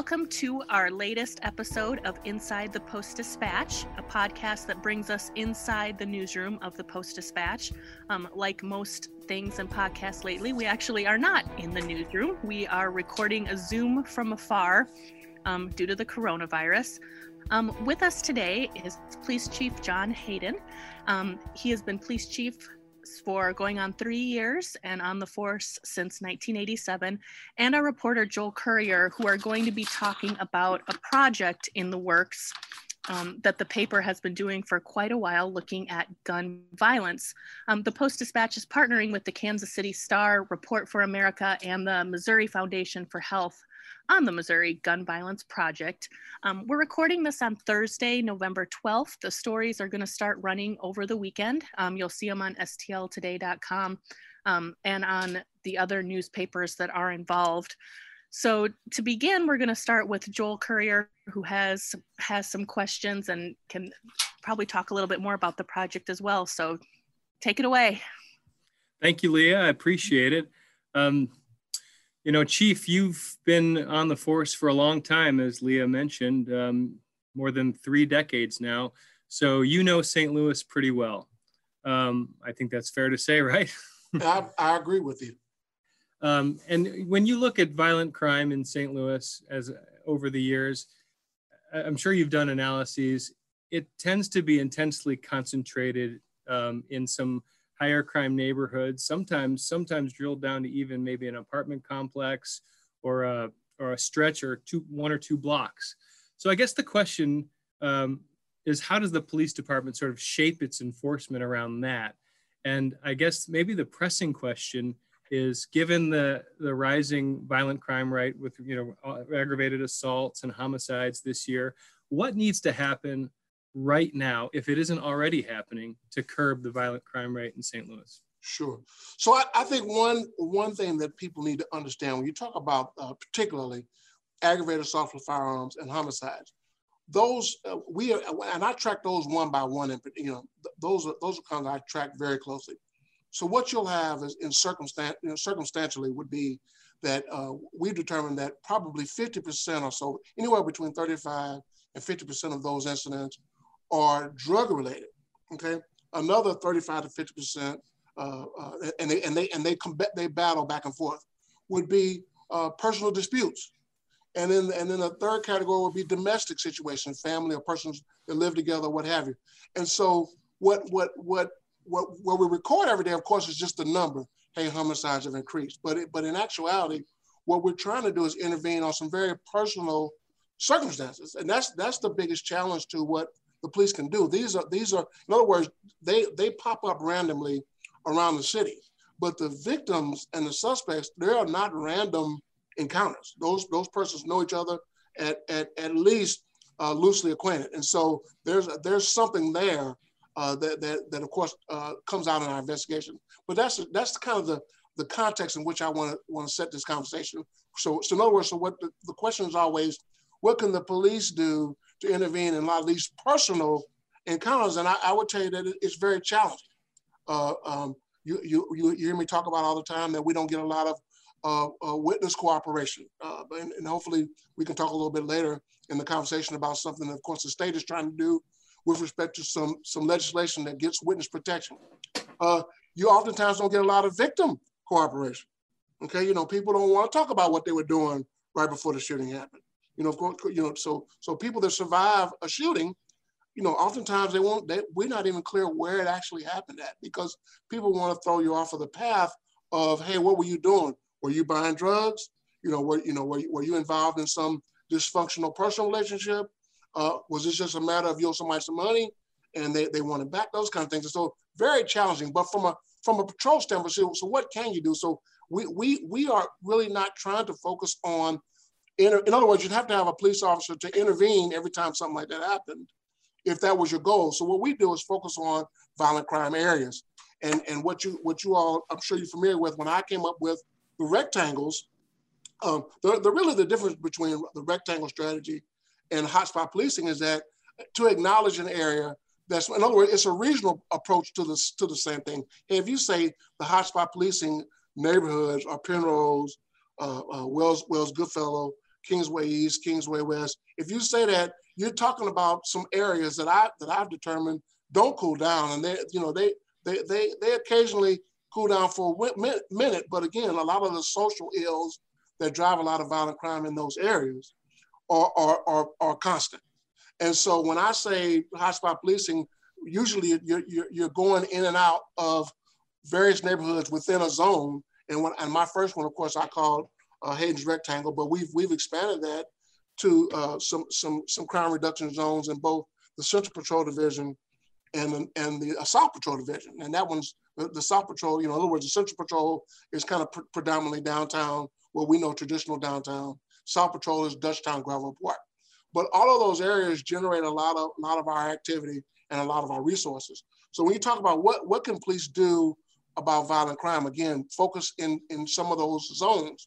Welcome to our latest episode of Inside the Post Dispatch, a podcast that brings us inside the newsroom of the Post Dispatch. Um, like most things and podcasts lately, we actually are not in the newsroom. We are recording a Zoom from afar um, due to the coronavirus. Um, with us today is Police Chief John Hayden. Um, he has been police chief for going on three years and on the force since 1987, and our reporter Joel Currier, who are going to be talking about a project in the works um, that the paper has been doing for quite a while, looking at gun violence. Um, the Post Dispatch is partnering with the Kansas City Star, Report for America, and the Missouri Foundation for Health on the Missouri Gun Violence Project. Um, we're recording this on Thursday, November 12th. The stories are going to start running over the weekend. Um, you'll see them on stltoday.com um, and on the other newspapers that are involved. So to begin, we're going to start with Joel Currier, who has has some questions and can probably talk a little bit more about the project as well. So take it away. Thank you, Leah. I appreciate it. Um, you know, Chief, you've been on the force for a long time, as Leah mentioned, um, more than three decades now. So you know St. Louis pretty well. Um, I think that's fair to say, right? I, I, agree with you. Um, and when you look at violent crime in St. Louis as over the years, I'm sure you've done analyses. It tends to be intensely concentrated um, in some higher crime neighborhoods, sometimes sometimes drilled down to even maybe an apartment complex or a, or a stretch or two, one or two blocks. So I guess the question um, is how does the police department sort of shape its enforcement around that? And I guess maybe the pressing question is given the, the rising violent crime rate with you know aggravated assaults and homicides this year, what needs to happen right now, if it isn't already happening, to curb the violent crime rate in St. Louis? Sure. So I, I think one one thing that people need to understand when you talk about uh, particularly aggravated assault with firearms and homicides, those uh, we are, and I track those one by one, and you know those are those are kinds I track very closely. So what you'll have is in circumstance, you know, circumstantially would be that uh, we determined that probably 50% or so, anywhere between 35 and 50% of those incidents are drug related. Okay, another 35 to 50 percent, uh, uh, and they and they and they combat they battle back and forth, would be uh, personal disputes, and then and then the third category would be domestic situations, family or persons that live together, what have you. And so what what what what what we record every day, of course, is just the number. Hey, homicides have increased, but it, but in actuality, what we're trying to do is intervene on some very personal circumstances, and that's that's the biggest challenge to what the police can do. These are these are in other words, they they pop up randomly around the city, but the victims and the suspects they are not random encounters. Those those persons know each other at at, at least uh, loosely acquainted, and so there's there's something there uh, that, that that of course uh, comes out in our investigation. But that's that's kind of the the context in which I want to want to set this conversation. So so in other words, so what the, the question is always, what can the police do to intervene in a lot of these personal encounters. And I, I would tell you that it's very challenging. Uh, um, you, you, you, hear me talk about all the time that we don't get a lot of uh, uh, witness cooperation. Uh, and, and, hopefully we can talk a little bit later in the conversation about something that, of course, the state is trying to do with respect to some, some legislation that gets witness protection. Uh, you oftentimes don't get a lot of victim cooperation. Okay, you know, people don't want to talk about what they were doing right before the shooting happened. You know, you know, so so people that survive a shooting, you know, oftentimes they won't. They, we're not even clear where it actually happened at because people want to throw you off of the path of, hey, what were you doing? Were you buying drugs? You know, were you know were, were you involved in some dysfunctional personal relationship? Uh, was this just a matter of you owe somebody some money and they, they want it back? Those kind of things. And so very challenging. But from a from a patrol standpoint, so, so what can you do? So we we we are really not trying to focus on in, in other words, you'd have to have a police officer to intervene every time something like that happened, if that was your goal. So what we do is focus on violent crime areas. And, and what you what you all, I'm sure you're familiar with, when I came up with the rectangles, um, the, the really the difference between the rectangle strategy and hotspot policing is that to acknowledge an area that's in other words, it's a regional approach to this to the same thing. If you say the hotspot policing neighborhoods are Penrose, uh, uh, Wells Wells Goodfellow, Kingsway East, Kingsway West. If you say that, you're talking about some areas that I that I've determined don't cool down, and they you know they they they they occasionally cool down for a minute, but again, a lot of the social ills that drive a lot of violent crime in those areas are are are, are constant. And so when I say hotspot policing, usually you're, you're, you're going in and out of various neighborhoods within a zone. And when and my first one, of course, I called uh, Hayden's Rectangle, but we've we've expanded that to uh, some some some crime reduction zones in both the Central Patrol Division and and the uh, South Patrol Division. And that one's the, the, South Patrol. You know, in other words, the Central Patrol is kind of pr predominantly downtown, what we know traditional downtown. South Patrol is Dutchtown Gravois Park. But all of those areas generate a lot of a lot of our activity and a lot of our resources. So when you talk about what what can police do about violent crime, again, focus in in some of those zones.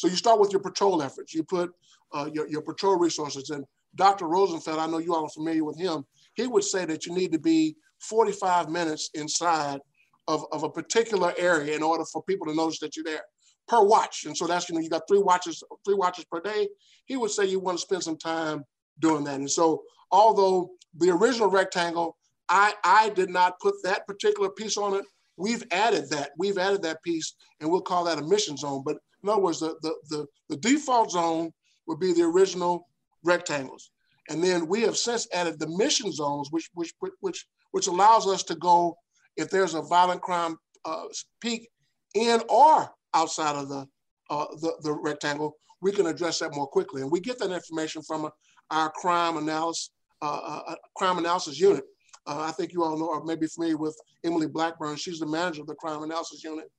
So you start with your patrol efforts. You put uh, your your patrol resources. And Dr. Rosenfeld, I know you all are familiar with him. He would say that you need to be 45 minutes inside of, of a particular area in order for people to notice that you're there per watch. And so that's, you know, you got three watches, three watches per day. He would say you want to spend some time doing that. And so although the original rectangle, I, I did not put that particular piece on it. We've added that. We've added that piece and we'll call that a mission zone. But in other words, the, the, the, the default zone would be the original rectangles. And then we have since added the mission zones, which, which, which, which allows us to go if there's a violent crime uh, peak in or outside of the, uh, the, the rectangle, we can address that more quickly. And we get that information from our crime analysis, uh, uh, uh, crime analysis unit. Uh, I think you all know, or maybe familiar with Emily Blackburn. She's the manager of the crime analysis unit.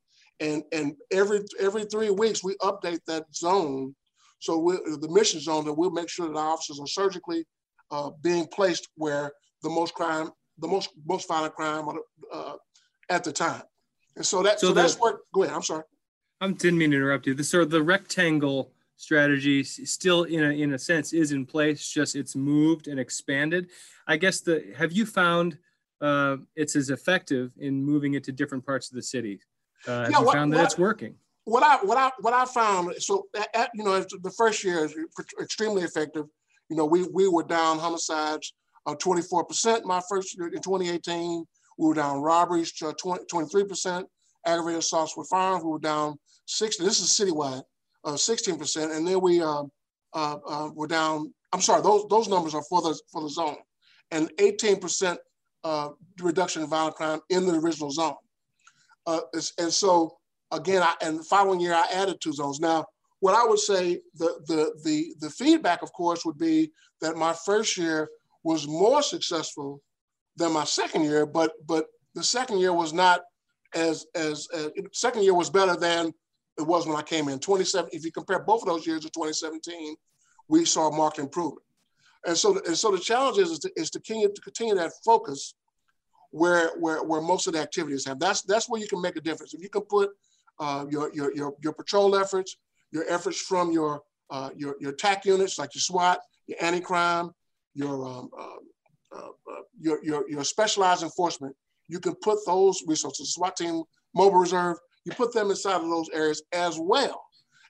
And, and every, every three weeks, we update that zone. So the mission zone that we'll make sure that our officers are surgically uh, being placed where the most crime, the most, most violent crime at the time. And so that, so, so that's what, go ahead, I'm sorry. I didn't mean to interrupt you. The sort of the rectangle strategy still in a, in a sense is in place, just it's moved and expanded. I guess the, have you found uh, it's as effective in moving it to different parts of the city? Uh, yeah, what, found that what, it's working? What I, what I, what I found, so at, you know, the first year is extremely effective. You know, we, we were down homicides uh, 24% my first year in 2018. We were down robberies to 20, 23%, aggravated assaults with firearms, we were down 60, this is citywide, uh, 16%. And then we um, uh, uh, were down, I'm sorry, those, those numbers are for the, for the zone. And 18% uh, reduction in violent crime in the original zone. Uh, and so again, I, and the following year I added two zones. Now, what I would say, the, the, the, the feedback, of course, would be that my first year was more successful than my second year, but but the second year was not as as uh, second year was better than it was when I came in. 27. If you compare both of those years to 2017, we saw marked improvement. And so, and so the challenge is, is, to, is to continue to continue that focus where where where most of the activities have. That's that's where you can make a difference. If you can put uh, your, your your your patrol efforts, your efforts from your uh, your your TAC units like your SWAT, your anti-crime, your um, uh, uh, uh, your, your, your specialized enforcement, you can put those resources, SWAT team, mobile reserve, you put them inside of those areas as well.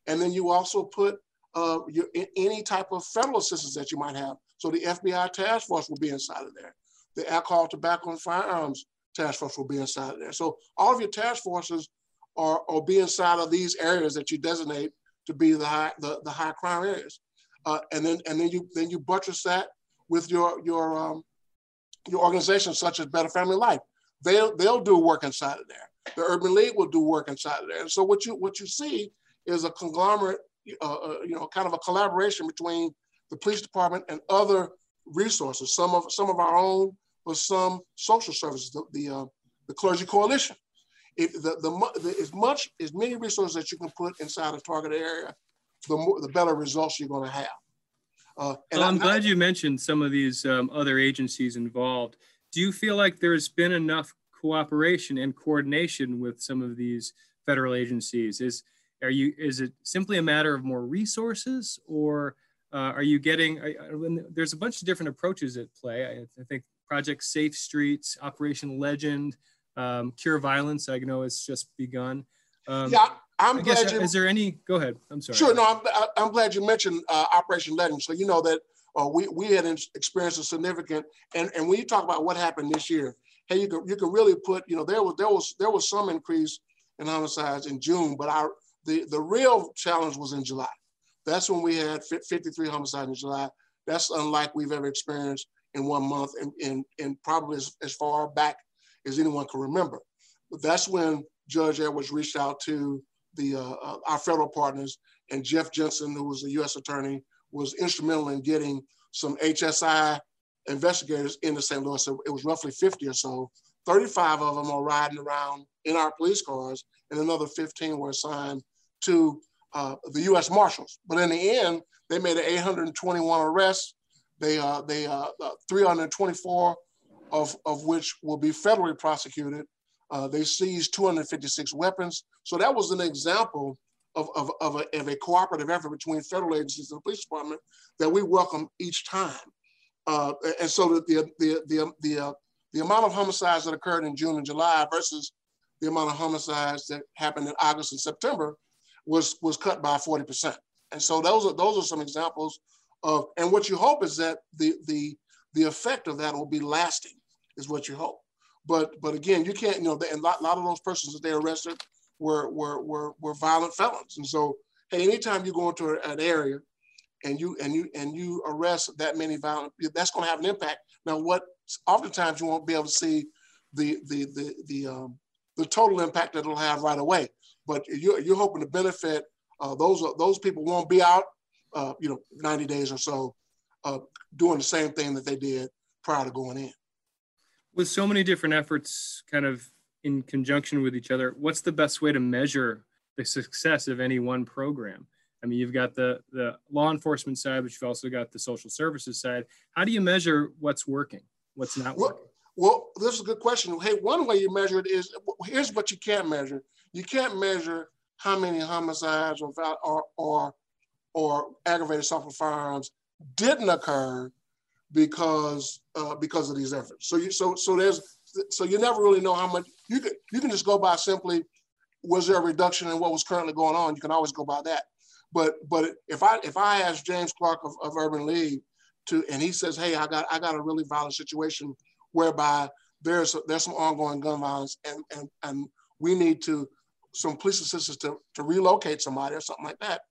And then you also put uh, your, any type of federal assistance that you might have. So the FBI task force will be inside of there. The alcohol, tobacco, and firearms task force will be inside of there. So all of your task forces are, are be inside of these areas that you designate to be the high, the, the high crime areas. Uh, and then and then you then you buttress that with your your um, your organizations such as Better Family Life. They'll they'll do work inside of there. The Urban League will do work inside of there. And so what you what you see is a conglomerate, uh, uh, you know, kind of a collaboration between the police department and other resources. Some of some of our own, but some social services, the the, uh, the clergy coalition. If the, the, the as much as many resources that you can put inside a target area, the more the better results you're going to have. Uh, well, I'm, glad you mentioned some of these um, other agencies involved. Do you feel like there's been enough cooperation and coordination with some of these federal agencies? Is are you is it simply a matter of more resources, or uh, are you getting? there's a bunch of different approaches at play. I, I think Project Safe Streets, Operation Legend, um, Cure Violence. I know it's just begun. Um, yeah, I'm I guess, glad you. is there any? Go ahead. I'm sorry. Sure. No, I'm, I'm glad you mentioned uh, Operation Legend. So you know that uh, we we had ex- experienced a significant, and and when you talk about what happened this year, hey, you can you can really put, you know, there was there was there was some increase in homicides in June, but our the the real challenge was in July. That's when we had 53 homicides in July. That's unlike we've ever experienced in one month, and and, and probably as, as far back as anyone can remember. But that's when Judge Edwards reached out to the uh, uh, our federal partners, and Jeff Jensen, who was a U.S. attorney, was instrumental in getting some HSI investigators into St. Louis. It was roughly 50 or so. 35 of them are riding around in our police cars, and another 15 were assigned to uh, the U.S. Marshals. But in the end, they made 821 arrests. They uh, they uh, uh, 324 of of which will be federally prosecuted. Uh, they seized 256 weapons. So that was an example of, of, of, a, of a cooperative effort between federal agencies and the police department that we welcome each time. Uh, and so the, the, the, the, the, uh, the amount of homicides that occurred in June and July versus the amount of homicides that happened in August and September was, was cut by 40%. And so those are, those are some examples of, and what you hope is that the, the, the effect of that will be lasting is what you hope. But but again, you can't, you know, and a lot, lot of those persons that they arrested were were were were violent felons. And so, hey, anytime you go into an area and you and you and you arrest that many violent, that's going to have an impact. Now, what oftentimes you won't be able to see the the the the um, the total impact that it'll have right away. But you're you're hoping to benefit uh, those those people won't be out, uh, you know, 90 days or so, uh, doing the same thing that they did prior to going in. With so many different efforts kind of in conjunction with each other what's the best way to measure the success of any one program? I mean you've got the the law enforcement side but you've also got the social services side. How do you measure what's working what's not well, working? well this is a good question. Hey one way you measure it is here's what you can't measure. You can't measure how many homicides or or or, or aggravated with firearms didn't occur because uh, because of these efforts. So you so so there's so you never really know how much you can you can just go by simply was there a reduction in what was currently going on. You can always go by that. But but if I if I ask James Clark of, of Urban League to and he says, hey, I got I got a really violent situation whereby there's there's some ongoing gun violence and and and we need to some police assistance to, to relocate somebody or something like that,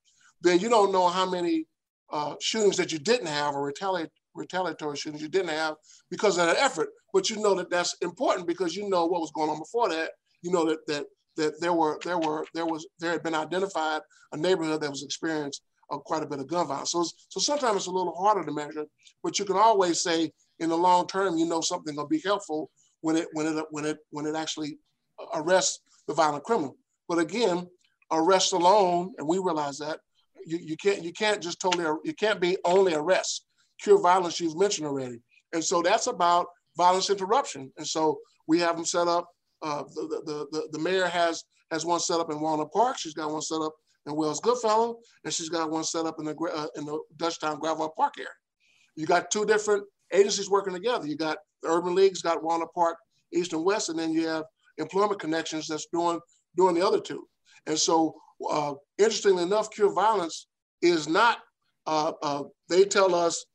then you don't know how many uh, shootings that you didn't have or retaliate retaliatory shootings you didn't have because of that effort. But you know that that's important because you know what was going on before that. You know that that that there were there were there was there had been identified a neighborhood that was experienced uh, quite a bit of gun violence. So so sometimes it's a little harder to measure, but you can always say in the long term you know something will be helpful when it when it when it when it actually arrests the violent criminal. But again, arrest alone, and we realize that you, you can't you can't just totally you can't be only arrest cure violence you've mentioned already. And so that's about violence interruption. And so we have them set up. Uh, the, the, the, the mayor has has one set up in Walnut Park. She's got one set up in Wells Goodfellow, and she's got one set up in the uh, in the Dutchtown Gravois Park area. You got two different agencies working together. You got the Urban League's got Walnut Park East and West, and then you have Employment Connections that's doing doing the other two. And so, uh, interestingly enough, Cure Violence is not. Uh, uh they tell us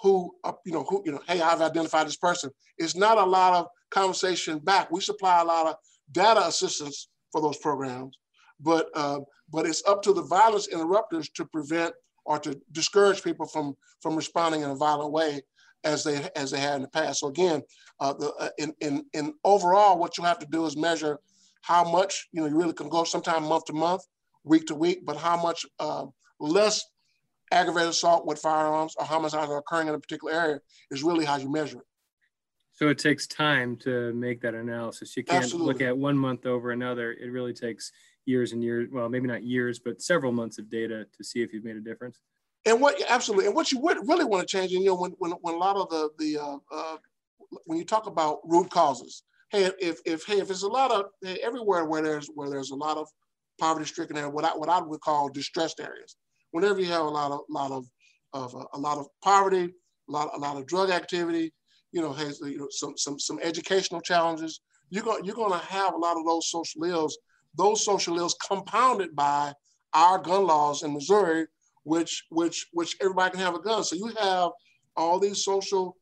who, uh, you know, who, you know, hey, I've identified this person. It's not a lot of conversation back. We supply a lot of data assistance for those programs, but uh, but it's up to the violence interrupters to prevent or to discourage people from from responding in a violent way as they as they had in the past. So again, uh, the, uh, in in in overall, what you have to do is measure how much you know you really can go sometime month to month, week to week, but how much uh, less aggravated assault with firearms or homicides are occurring in a particular area is really how you measure it. So it takes time to make that analysis. You can't Absolutely. look at one month over another. It really takes years and years, well, maybe not years, but several months of data to see if you've made a difference. And what absolutely, and what you would really want to change, and you know, when when, when a lot of the the uh, uh, when you talk about root causes, hey, if if hey, if there's a lot of hey, everywhere where there's where there's a lot of poverty stricken area, what I what I would call distressed areas, whenever you have a lot of lot of, of uh, a lot of poverty, a lot a lot of drug activity, you know, has you know some some some educational challenges. You're going you're going to have a lot of those social ills those social ills compounded by our gun laws in Missouri, which which which everybody can have a gun. So you have all these social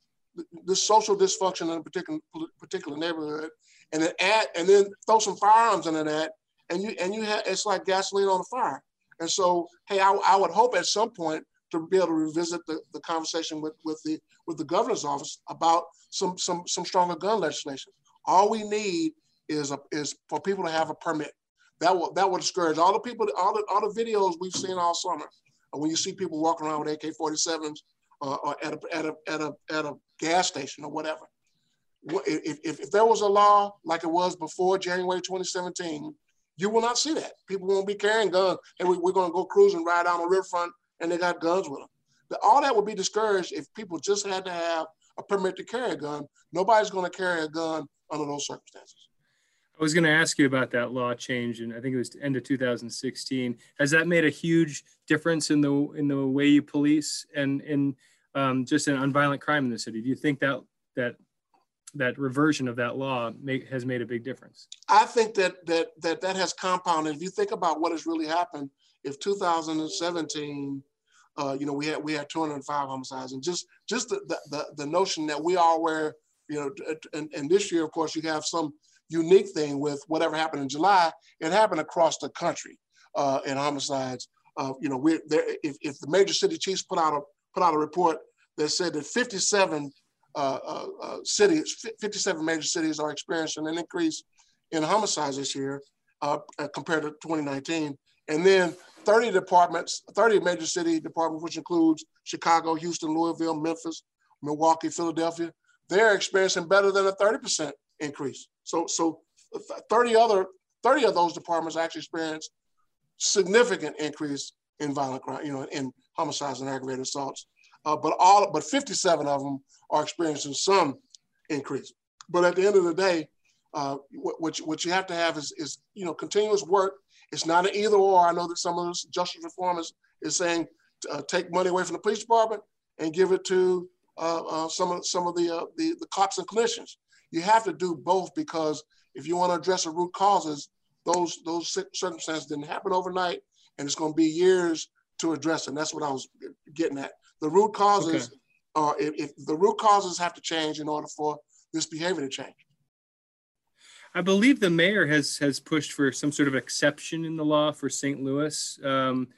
this social dysfunction in a particular particular neighborhood, and then add and then throw some firearms into that, and you and you have it's like gasoline on the fire. And so, hey, I, I would hope at some point to be able to revisit the, the conversation with, with the with the governor's office about some some some stronger gun legislation. All we need is a, is for people to have a permit. That will that will discourage all the people, all the all the videos we've seen all summer. When you see people walking around with AK-47s uh, or at a, at a at a at a gas station or whatever. If, if, if there was a law like it was before January 2017, you will not see that. People won't be carrying guns, and we, are going to go cruising right down the riverfront, and they got guns with them. All that would be discouraged if people just had to have a permit to carry a gun. Nobody's going to carry a gun under those circumstances. I was going to ask you about that law change, and I think it was end of 2016. Has that made a huge difference in the in the way you police and in um, just in nonviolent crime in the city? Do you think that that that reversion of that law has made a big difference? I think that that that that has compounded. If you think about what has really happened, if 2017, uh, you know, we had we had 205 homicides, and just just the the, the notion that we are aware, you know, and, and this year, of course, you have some unique thing with whatever happened in July. It happened across the country uh, in homicides. Uh, you know, we there. If, if the major city chiefs put out a put out a report that said that 57 uh, uh, uh Uh, uh, uh, cities, 57 major cities are experiencing an increase in homicides this year uh, compared to 2019. And then 30 departments, 30 major city departments, which includes Chicago, Houston, Louisville, Memphis, Milwaukee, Philadelphia, they're experiencing better than a 30% increase. So, so 30 other, 30 of those departments actually experienced significant increase in violent crime, you know, in homicides and aggravated assaults. Uh, but all, but 57 of them are experiencing some increase. But at the end of the day, uh, what, what you have to have is, is, you know, continuous work. It's not an either or. I know that some of this justice reform is, is saying uh, take money away from the police department and give it to uh, uh, some of some of the, uh, the the cops and clinicians. You have to do both because if you want to address the root causes, those those circumstances didn't happen overnight, and it's going to be years to address. And that's what I was getting at. The root causes okay. are if, if the root causes have to change in order for this behavior to change. I believe the mayor has has pushed for some sort of exception in the law for St. Louis. Um,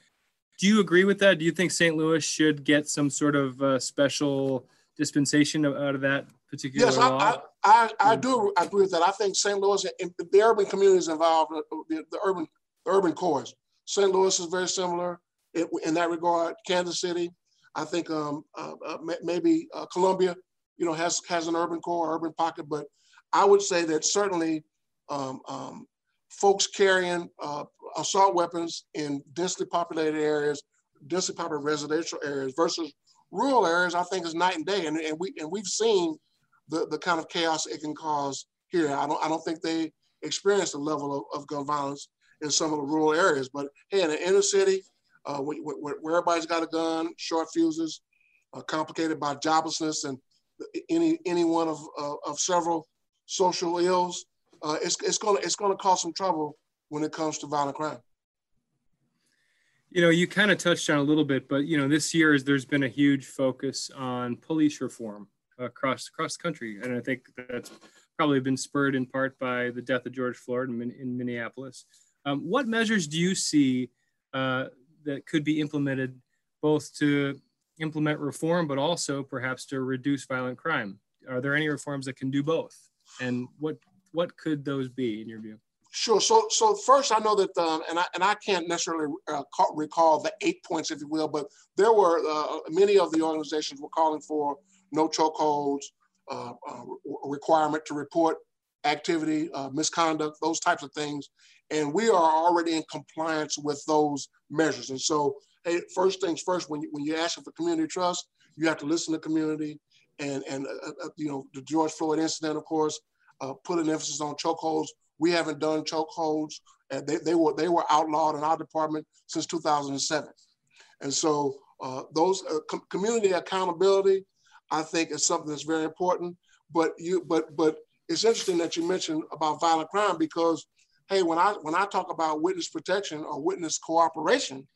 do you agree with that? Do you think St. Louis should get some sort of uh, special dispensation out of that particular yes, law? Yes, I, I, I, do agree with that. I think St. Louis, and the urban communities involved, uh, the, the urban the urban cores. St. Louis is very similar in, in that regard. Kansas City, I think um, uh, uh, maybe uh, Columbia, you know, has has an urban core, urban pocket. But I would say that certainly um, um, folks carrying uh, assault weapons in densely populated areas, densely populated residential areas versus rural areas, I think is night and day. And, and we and we've seen the, the kind of chaos it can cause here. I don't I don't think they experience the level of, of gun violence in some of the rural areas. But hey, in the inner city, uh, where, where, everybody's got a gun, short fuses, uh, complicated by joblessness and any any one of uh, of several social ills, uh, it's it's gonna it's gonna cause some trouble when it comes to violent crime. You know, you kind of touched on a little bit, but you know, this year is there's been a huge focus on police reform across across the country, and I think that's probably been spurred in part by the death of George Floyd in, in Minneapolis. Um, what measures do you see uh, that could be implemented both to implement reform, but also perhaps to reduce violent crime? Are there any reforms that can do both? And what what could those be in your view? Sure. So, so first, I know that, um, and I and I can't necessarily uh, call, recall the eight points, if you will, but there were uh, many of the organizations were calling for no chokeholds, uh, uh requirement to report activity, uh, misconduct, those types of things, and we are already in compliance with those measures. And so, hey, first things first, when you, when you ask for community trust, you have to listen to community, and and uh, you know the George Floyd incident, of course, put an emphasis on chokeholds we haven't done chokeholds. And they, they were they were outlawed in our department since 2007. And so uh, those uh, com- community accountability, I think, is something that's very important. But you but but it's interesting that you mentioned about violent crime because hey, when I when I talk about witness protection or witness cooperation,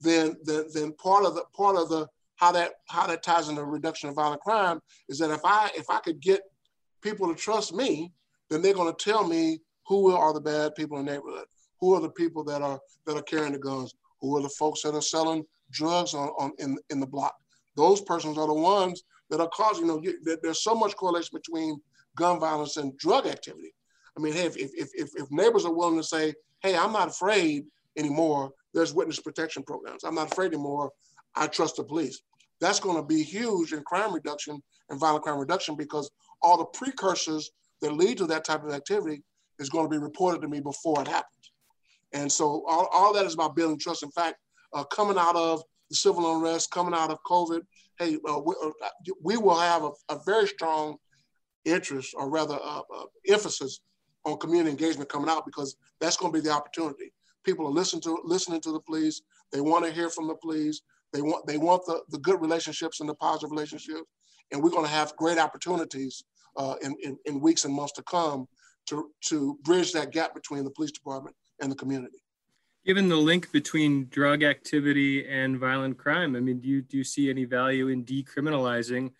then then, then part of the part of the how that how that ties into reduction of violent crime is that if I if I could get people to trust me, then they're going to tell me who are the bad people in the neighborhood, who are the people that are that are carrying the guns, who are the folks that are selling drugs on, on in in the block. Those persons are the ones that are causing. You know, you, there's so much correlation between gun violence and drug activity. I mean, hey, if, if, if, if neighbors are willing to say, hey, I'm not afraid anymore, there's witness protection programs. I'm not afraid anymore. I trust the police. That's going to be huge in crime reduction and violent crime reduction because all the precursors that lead to that type of activity is going to be reported to me before it happens. And so all, all that is about building trust. In fact, uh, coming out of the civil unrest, coming out of COVID, hey, uh, we, uh, we, will have a, a, very strong interest or rather uh, uh, emphasis on community engagement coming out because that's going to be the opportunity. People are listening to listening to the police. They want to hear from the police. They want they want the, the good relationships and the positive relationships. And we're going to have great opportunities uh, in, in, in weeks and months to come to, to bridge that gap between the police department and the community. Given the link between drug activity and violent crime, I mean, do you, do you see any value in decriminalizing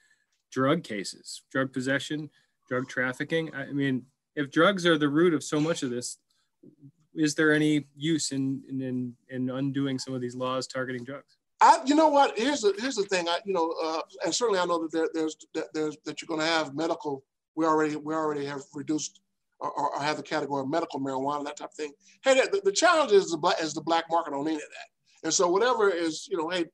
drug cases, drug possession, drug trafficking? I mean, if drugs are the root of so much of this, is there any use in in in, undoing some of these laws targeting drugs? I, you know what? Here's the here's the thing. I, you know, uh, and certainly I know that there, there's that there's that you're going to have medical. We already we already have reduced or, or, have the category of medical marijuana, that type of thing. Hey, the, the challenge is the black is the black market on any of that. And so whatever is, you know, hey,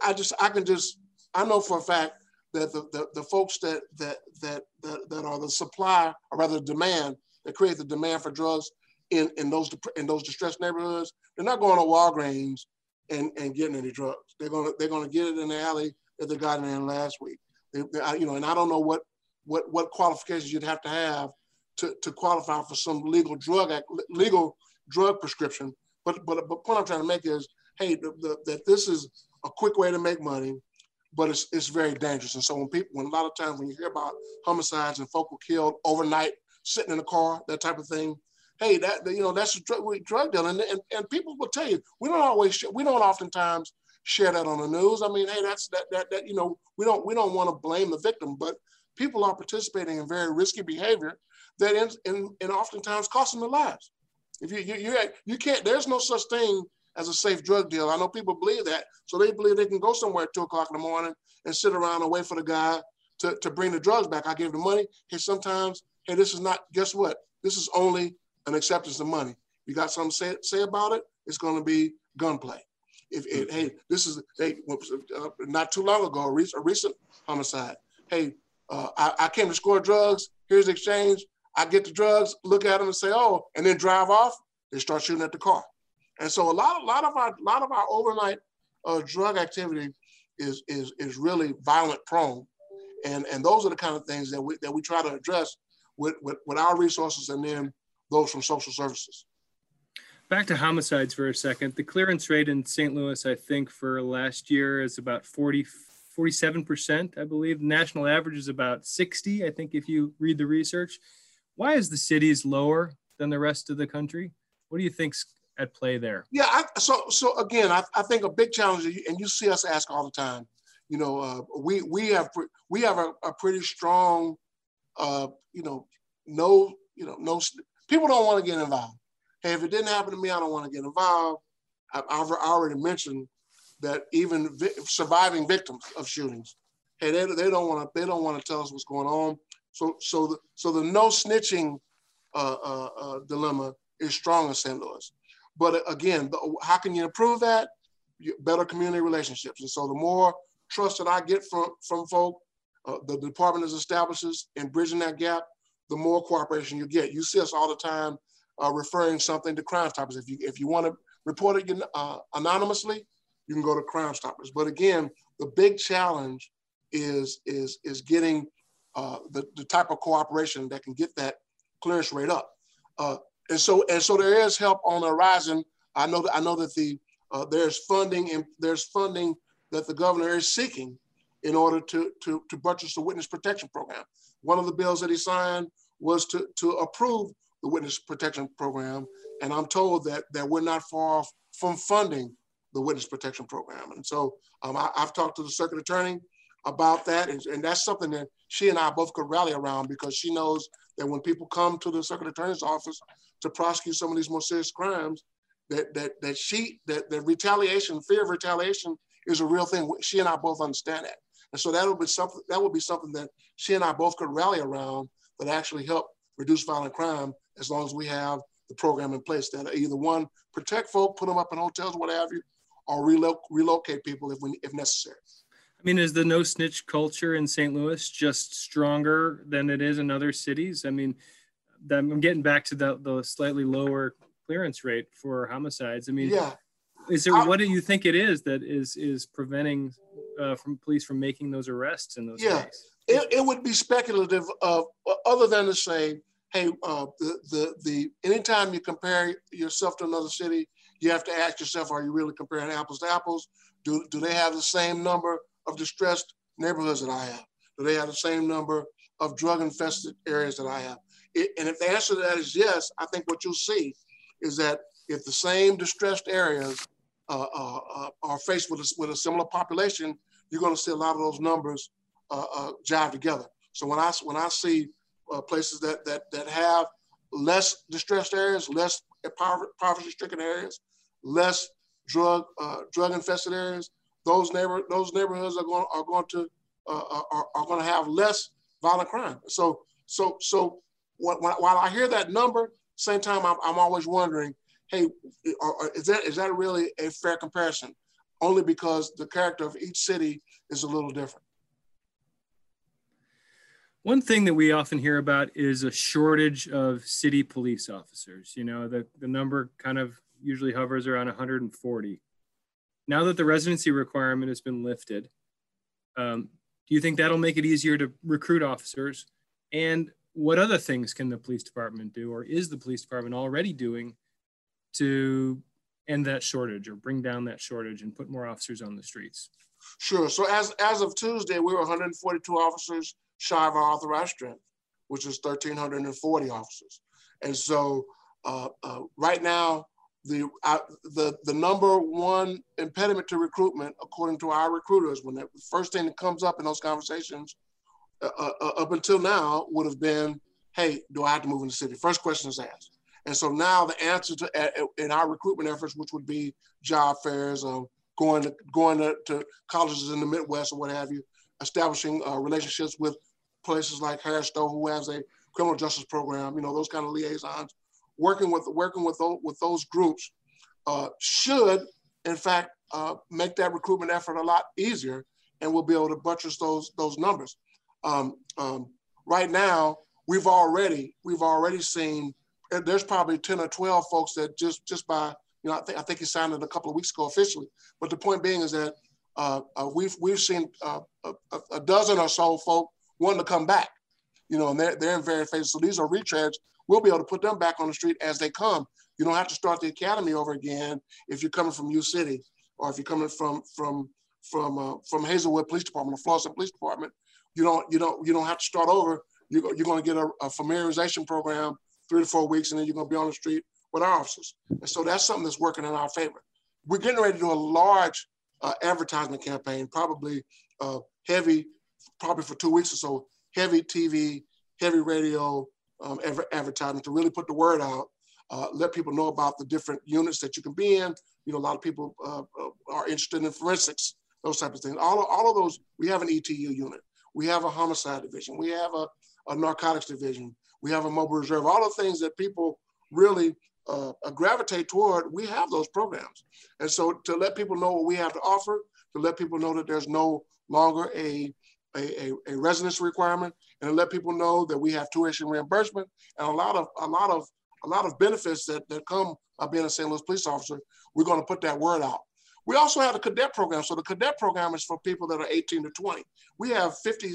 I just I can just I know for a fact that the, the, the folks that, that, that, that, that are the supply, or rather demand, that create the demand for drugs in, in, those, in those distressed neighborhoods, they're not going to Walgreens and, and getting any drugs. They're to, they're to get it in the alley that they got in last week. They, they, you know, and I don't know what, what, what qualifications you'd have to have to, to qualify for some legal drug act, legal drug prescription. But but the point I'm trying to make is, hey, the, the, that this is a quick way to make money but it's, it's very dangerous. And so when people, when a lot of times when you hear about homicides and folk were killed overnight, sitting in a car, that type of thing, hey, that you know that's a drug, drug dealing, and, and people will tell you we don't always we don't oftentimes share that on the news. I mean, hey, that's that that that you know we don't we don't want to blame the victim, but people are participating in very risky behavior that ends in and oftentimes costing their lives. If you you you, you can't, there's no such thing as a safe drug deal. I know people believe that. So they believe they can go somewhere at two o'clock in the morning and sit around and wait for the guy to, to bring the drugs back. I give the money. Hey, sometimes, hey, this is not, guess what? This is only an acceptance of money. You got something to say, say about it? It's going to be gunplay. If it, hey, this is hey, uh, not too long ago, a recent, a recent homicide. Hey, uh, I, I, came to score drugs. Here's the exchange. I get the drugs, look at them and say, oh, and then drive off. They start shooting at the car. And so a lot, a lot of our, lot of our overnight uh, drug activity is, is, is really violent prone. And, and those are the kind of things that we, that we try to address with, with, with our resources and then those from social services. Back to homicides for a second. The clearance rate in St. Louis, I think, for last year is about 40, 47%, I believe. The national average is about 60, I think, if you read the research. Why is the cities lower than the rest of the country? What do you think's at play there? Yeah, I, so so again, I, I think a big challenge, and you see us ask all the time. You know, uh, we we have we have a, a pretty strong, uh, you know, no, you know, no. People don't want to get involved. Hey, if it didn't happen to me, I don't want to get involved. I, I've already mentioned that even vi- surviving victims of shootings, hey, they, they don't want to they don't want to tell us what's going on. So so the so the no snitching uh, uh, uh dilemma is strong in St. Louis. But again, how can you improve that? Better community relationships. And so the more trust that I get from, from folk, uh, the department is establishes in bridging that gap, the more cooperation you get. You see us all the time uh, referring something to Crime Stoppers. If you if you want to report it uh, anonymously, you can go to Crime Stoppers. But again, the big challenge is is is getting uh, the the type of cooperation that can get that clearance rate up. And so and so there is help on the horizon. I know that I know that the uh, there's funding and there's funding that the governor is seeking in order to to to buttress the witness protection program. One of the bills that he signed was to to approve the witness protection program, and I'm told that that we're not far off from funding the witness protection program. And so um, I, have talked to the circuit attorney about that, and, and that's something that she and I both could rally around because she knows that when people come to the circuit attorney's office to prosecute some of these more serious crimes, that that that she that the retaliation, fear of retaliation, is a real thing. She and I both understand that, and so that would be something that would be something that she and I both could rally around that actually help reduce violent crime as long as we have the program in place that either one protect folk, put them up in hotels, what have you, or relo- relocate people if we if necessary. I mean, is the no snitch culture in St. Louis just stronger than it is in other cities? I mean, I'm getting back to the, the slightly lower clearance rate for homicides. I mean, yeah. Is there I, what do you think it is that is is preventing uh, from police from making those arrests in those yeah. It, it would be speculative of other than to say, hey, uh, the, the the anytime you compare yourself to another city, you have to ask yourself, are you really comparing apples to apples? Do, do they have the same number of distressed neighborhoods that I have? Do they have the same number of drug infested areas that I have? It, and if the answer to that is yes, I think what you'll see is that if the same distressed areas uh, uh, uh are faced with a, with a similar population, you're going to see a lot of those numbers uh, uh, jive together. So when I when I see uh, places that that that have less distressed areas, less poverty-stricken areas, less drug drug infested areas, those neighbor those neighborhoods are going are going to are, are going to have less violent crime. So so so while I hear that number, same time I'm, I'm always wondering, hey, is that is that really a fair comparison? Only because the character of each city is a little different. One thing that we often hear about is a shortage of city police officers. You know, the, the number kind of usually hovers around 140. Now that the residency requirement has been lifted, um, do you think that'll make it easier to recruit officers? And what other things can the police department do, or is the police department already doing to end that shortage or bring down that shortage and put more officers on the streets? Sure. So as as of Tuesday, we were 142 officers shy of our authorized strength, which is 1,340 officers. And so uh, uh, right now, the uh, the the number one impediment to recruitment, according to our recruiters, when the first thing that comes up in those conversations uh, uh, uh, up until now would have been, hey, do I have to move in the city? First question is asked. And so now the answer to uh, in our recruitment efforts, which would be job fairs, um, going to going to, to, colleges in the Midwest or what have you, establishing uh, relationships with places like Harris Stowe, who has a criminal justice program, you know, those kind of liaisons, working with working with those, with those groups uh, should, in fact, uh, make that recruitment effort a lot easier, and we'll be able to buttress those those numbers. Um, um, right now, we've already we've already seen. There's probably ten or twelve folks that just just by you know I think I think he signed it a couple of weeks ago officially. But the point being is that uh, uh, we've we've seen uh, a, a, dozen or so folk wanting to come back. You know, and they're they're in various phases. So these are retreads. We'll be able to put them back on the street as they come. You don't have to start the academy over again if you're coming from U City or if you're coming from from from uh, from Hazelwood Police Department or Florissant Police Department you don't you don't you don't have to start over. You're, you're going to get a, a familiarization program three to four weeks, and then you're going to be on the street with our officers. And so that's something that's working in our favor. We're getting ready to do a large uh, advertisement campaign, probably uh, heavy, probably for two weeks or so, heavy TV, heavy radio um, advertisement to really put the word out, uh, let people know about the different units that you can be in. You know, a lot of people uh, uh, are interested in forensics, those types of things. All all of those, we have an ETU unit. We have a homicide division. We have a, a narcotics division. We have a mobile reserve. All the things that people really uh, gravitate toward, we have those programs. And so to let people know what we have to offer, to let people know that there's no longer a, a, a, a residence requirement, and to let people know that we have tuition reimbursement and a lot of a lot of a lot of benefits that, that come of being a St. Louis police officer, we're going to put that word out. We also have the cadet program. So the cadet program is for people that are 18 to 20. We have 50,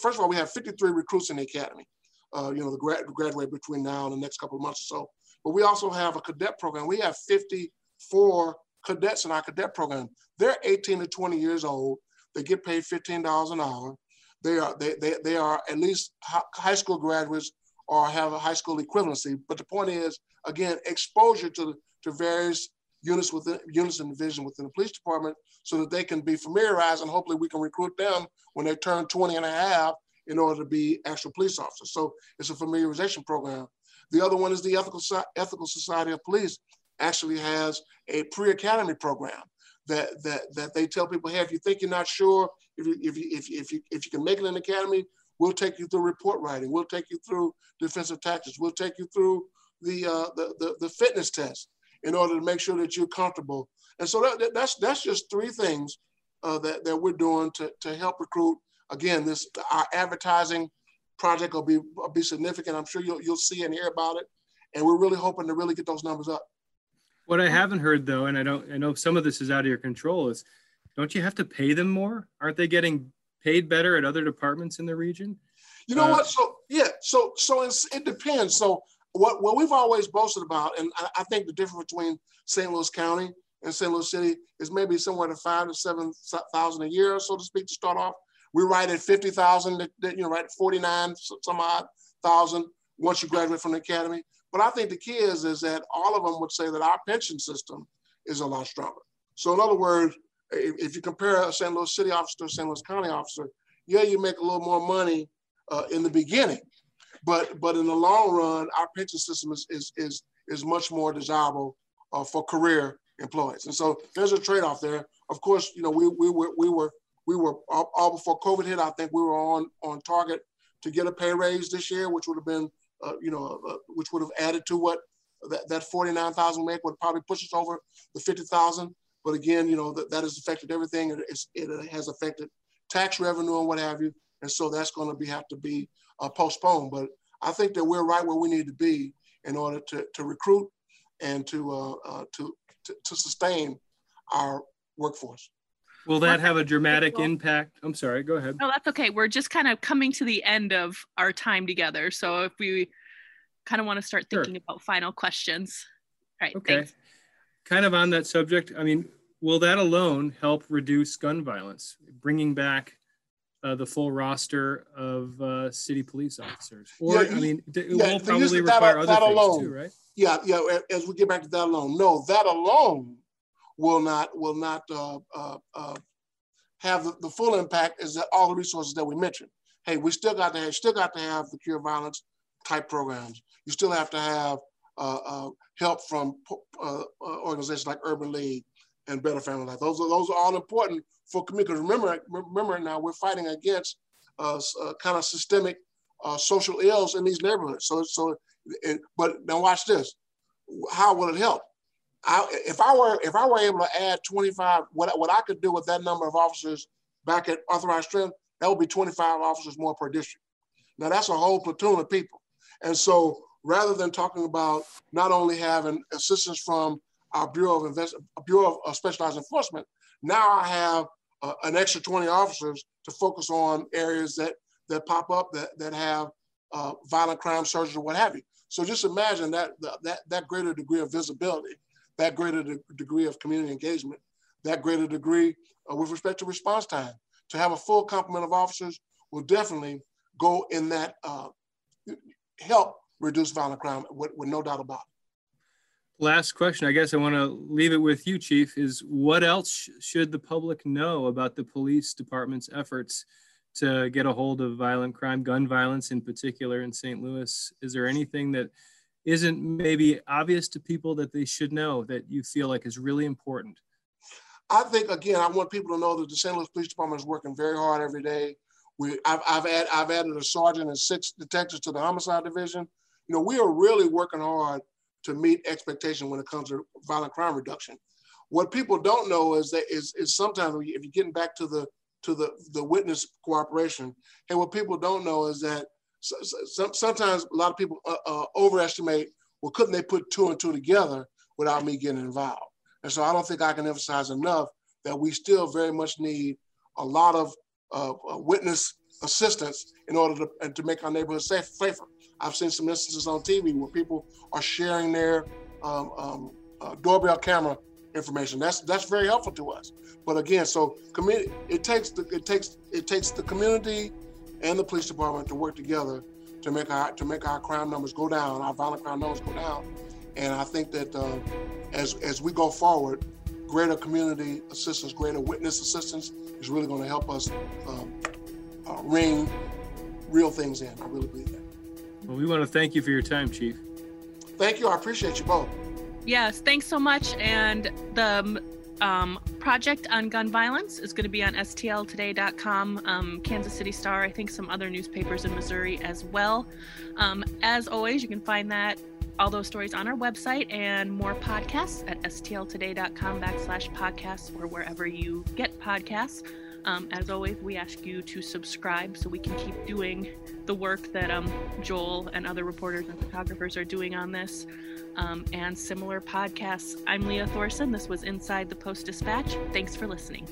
first of all, we have 53 recruits in the academy, uh, you know, the grad, graduate between now and the next couple of months or so. But we also have a cadet program. We have 54 cadets in our cadet program. They're 18 to 20 years old. They get paid $15 an hour. They are, they, they, they are at least high school graduates or have a high school equivalency. But the point is, again, exposure to, to various units within units and division within the police department so that they can be familiarized and hopefully we can recruit them when they turn 20 and a half in order to be actual police officers. So it's a familiarization program. The other one is the Ethical, Ethical Society of Police actually has a pre-academy program that, that, that they tell people, hey, if you think you're not sure, if you, if, you, if, you, if, you, if you can make it in the academy, we'll take you through report writing. We'll take you through defensive tactics. We'll take you through the, uh, the, the, the, fitness test in order to make sure that you're comfortable. And so that, that's, that's just three things uh, that, that we're doing to, to help recruit. Again, this our advertising project will be, will be significant. I'm sure you'll, you'll see and hear about it. And we're really hoping to really get those numbers up. What I haven't heard though, and I don't, I know some of this is out of your control, is don't you have to pay them more? Aren't they getting paid better at other departments in the region? You know uh, what? So yeah, so so it depends. So what what we've always boasted about, and I, I, think the difference between St. Louis County and St. Louis City is maybe somewhere to five to seven thousand a year, so to speak, to start off. We write at fifty thousand, you know, right at forty nine some odd thousand once you graduate from the academy. But I think the key is is that all of them would say that our pension system is a lot stronger. So in other words, if, if you compare a St. Louis City officer to a St. Louis County officer, yeah, you make a little more money uh, in the beginning, but but in the long run, our pension system is is is, is much more desirable uh, for career employees. And so there's a trade-off there. Of course, you know we we were we were we were all, before COVID hit. I think we were on on target to get a pay raise this year, which would have been uh, you know uh, which would have added to what that, that 49,000 make would probably push us over the 50,000. But again, you know, that, that has affected everything. It, it has affected tax revenue and what have you. And so that's going to be have to be uh, postponed. But I think that we're right where we need to be in order to, to recruit and to, uh, uh, to, to, to sustain our workforce. Will that have a dramatic impact? I'm sorry, go ahead. No, that's okay. We're just kind of coming to the end of our time together. So if we kind of want to start thinking sure. about final questions. All right, okay. Thanks kind of on that subject, I mean, will that alone help reduce gun violence, bringing back uh, the full roster of uh, city police officers? Or, yeah, I mean, it yeah, will probably require that, other that things alone, too, right? Yeah, yeah. As we get back to that alone, no, that alone will not will not uh, uh, uh have the, the, full impact. Is that all the resources that we mentioned? Hey, we still got to have, still got to have the cure violence type programs. You still have to have uh, uh, help from uh, organizations like Urban League and Better Family Life. Those are those are all important for community. Because remember, remember now we're fighting against uh, uh, kind of systemic uh, social ills in these neighborhoods. So so, but now watch this. How will it help? I, if I were if I were able to add 25, what what I could do with that number of officers back at authorized strength, that would be 25 officers more per district. Now that's a whole platoon of people, and so rather than talking about not only having assistance from our Bureau of Invest Bureau of Specialized Enforcement, now I have uh, an extra 20 officers to focus on areas that that pop up that that have uh, violent crime surges or what have you. So just imagine that that that greater degree of visibility, that greater de degree of community engagement, that greater degree uh, with respect to response time. To have a full complement of officers will definitely go in that uh, help reduce violent crime with, with no doubt about it. Last question, I guess I want to leave it with you, Chief, is what else should the public know about the police department's efforts to get a hold of violent crime, gun violence in particular in St. Louis? Is there anything that isn't maybe obvious to people that they should know that you feel like is really important? I think again, I want people to know that the St. Louis Police Department is working very hard every day. We, I've, I've, add, I've added a sergeant and six detectives to the homicide division you know, we are really working hard to meet expectation when it comes to violent crime reduction. What people don't know is that is, is sometimes if you're getting back to the to the, the witness cooperation, and what people don't know is that so, so, sometimes a lot of people uh, uh, overestimate, well, couldn't they put two and two together without me getting involved? And so I don't think I can emphasize enough that we still very much need a lot of uh, witness assistance in order to, to make our neighborhood safe, safer. I've seen some instances on TV where people are sharing their um, um, uh, doorbell camera information. That's that's very helpful to us. But again, so community, it takes the, it takes it takes the community and the police department to work together to make our to make our crime numbers go down, our violent crime numbers go down. And I think that uh, as as we go forward, greater community assistance, greater witness assistance is really going to help us um, uh, ring real things in. I really believe that. Well, we want to thank you for your time, Chief. Thank you. I appreciate you both. Yes, thanks so much. And the um, project on gun violence is going to be on stltoday.com, um, Kansas City Star, I think some other newspapers in Missouri as well. Um, as always, you can find that all those stories on our website and more podcasts at stltoday.com backslash podcasts or wherever you get podcasts. Um, as always, we ask you to subscribe so we can keep doing the work that um, Joel and other reporters and photographers are doing on this um, and similar podcasts. I'm Leah Thorsen. This was Inside the Post Dispatch. Thanks for listening.